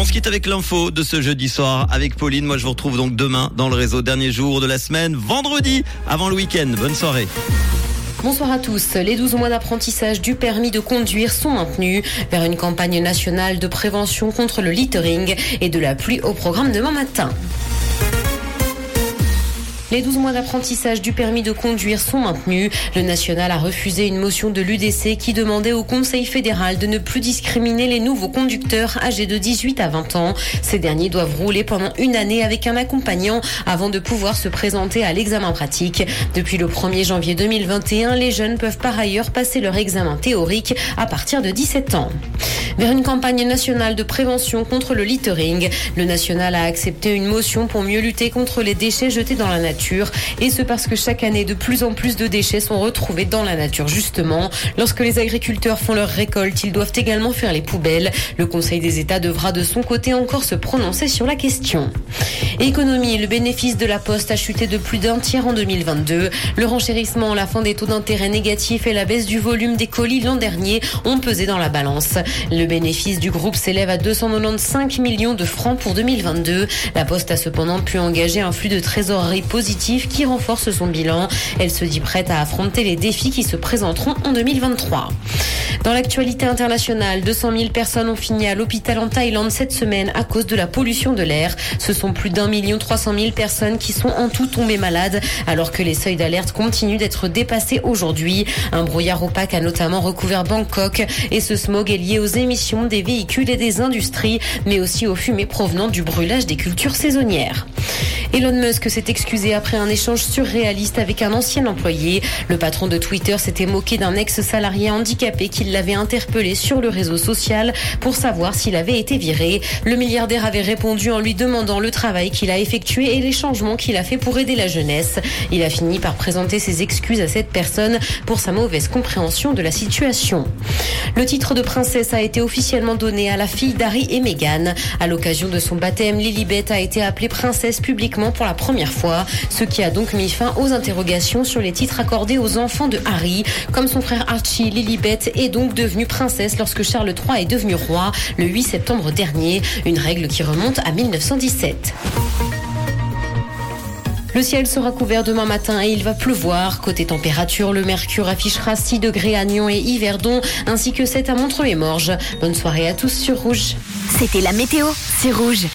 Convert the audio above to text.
On se quitte avec l'info de ce jeudi soir avec Pauline. Moi, je vous retrouve donc demain dans le réseau dernier jour de la semaine, vendredi, avant le week-end. Bonne soirée. Bonsoir à tous. Les 12 mois d'apprentissage du permis de conduire sont maintenus vers une campagne nationale de prévention contre le littering et de la pluie au programme demain matin. Les 12 mois d'apprentissage du permis de conduire sont maintenus. Le national a refusé une motion de l'UDC qui demandait au Conseil fédéral de ne plus discriminer les nouveaux conducteurs âgés de 18 à 20 ans. Ces derniers doivent rouler pendant une année avec un accompagnant avant de pouvoir se présenter à l'examen pratique. Depuis le 1er janvier 2021, les jeunes peuvent par ailleurs passer leur examen théorique à partir de 17 ans. Vers une campagne nationale de prévention contre le littering, le national a accepté une motion pour mieux lutter contre les déchets jetés dans la nature et ce parce que chaque année, de plus en plus de déchets sont retrouvés dans la nature. Justement, lorsque les agriculteurs font leur récolte, ils doivent également faire les poubelles. Le Conseil des États devra de son côté encore se prononcer sur la question. Économie, le bénéfice de la Poste a chuté de plus d'un tiers en 2022. Le renchérissement, la fin des taux d'intérêt négatifs et la baisse du volume des colis l'an dernier ont pesé dans la balance. Le bénéfice du groupe s'élève à 295 millions de francs pour 2022. La Poste a cependant pu engager un flux de trésorerie positif qui renforce son bilan. Elle se dit prête à affronter les défis qui se présenteront en 2023. Dans l'actualité internationale, 200 000 personnes ont fini à l'hôpital en Thaïlande cette semaine à cause de la pollution de l'air. Ce sont plus d'un million trois cent mille personnes qui sont en tout tombées malades, alors que les seuils d'alerte continuent d'être dépassés aujourd'hui. Un brouillard opaque a notamment recouvert Bangkok et ce smog est lié aux émissions des véhicules et des industries, mais aussi aux fumées provenant du brûlage des cultures saisonnières. Elon Musk s'est excusé après un échange surréaliste avec un ancien employé. Le patron de Twitter s'était moqué d'un ex-salarié handicapé qui l'avait interpellé sur le réseau social pour savoir s'il avait été viré. Le milliardaire avait répondu en lui demandant le travail qu'il a effectué et les changements qu'il a fait pour aider la jeunesse. Il a fini par présenter ses excuses à cette personne pour sa mauvaise compréhension de la situation. Le titre de princesse a été officiellement donné à la fille d'Harry et Meghan. À l'occasion de son baptême, Lilibet a été appelée princesse pour la première fois, ce qui a donc mis fin aux interrogations sur les titres accordés aux enfants de Harry. Comme son frère Archie, Lilibet est donc devenue princesse lorsque Charles III est devenu roi le 8 septembre dernier, une règle qui remonte à 1917. Le ciel sera couvert demain matin et il va pleuvoir. Côté température, le mercure affichera 6 degrés à Nyon et Yverdon, ainsi que 7 à Montreux et Morges. Bonne soirée à tous sur Rouge. C'était la météo, c'est Rouge.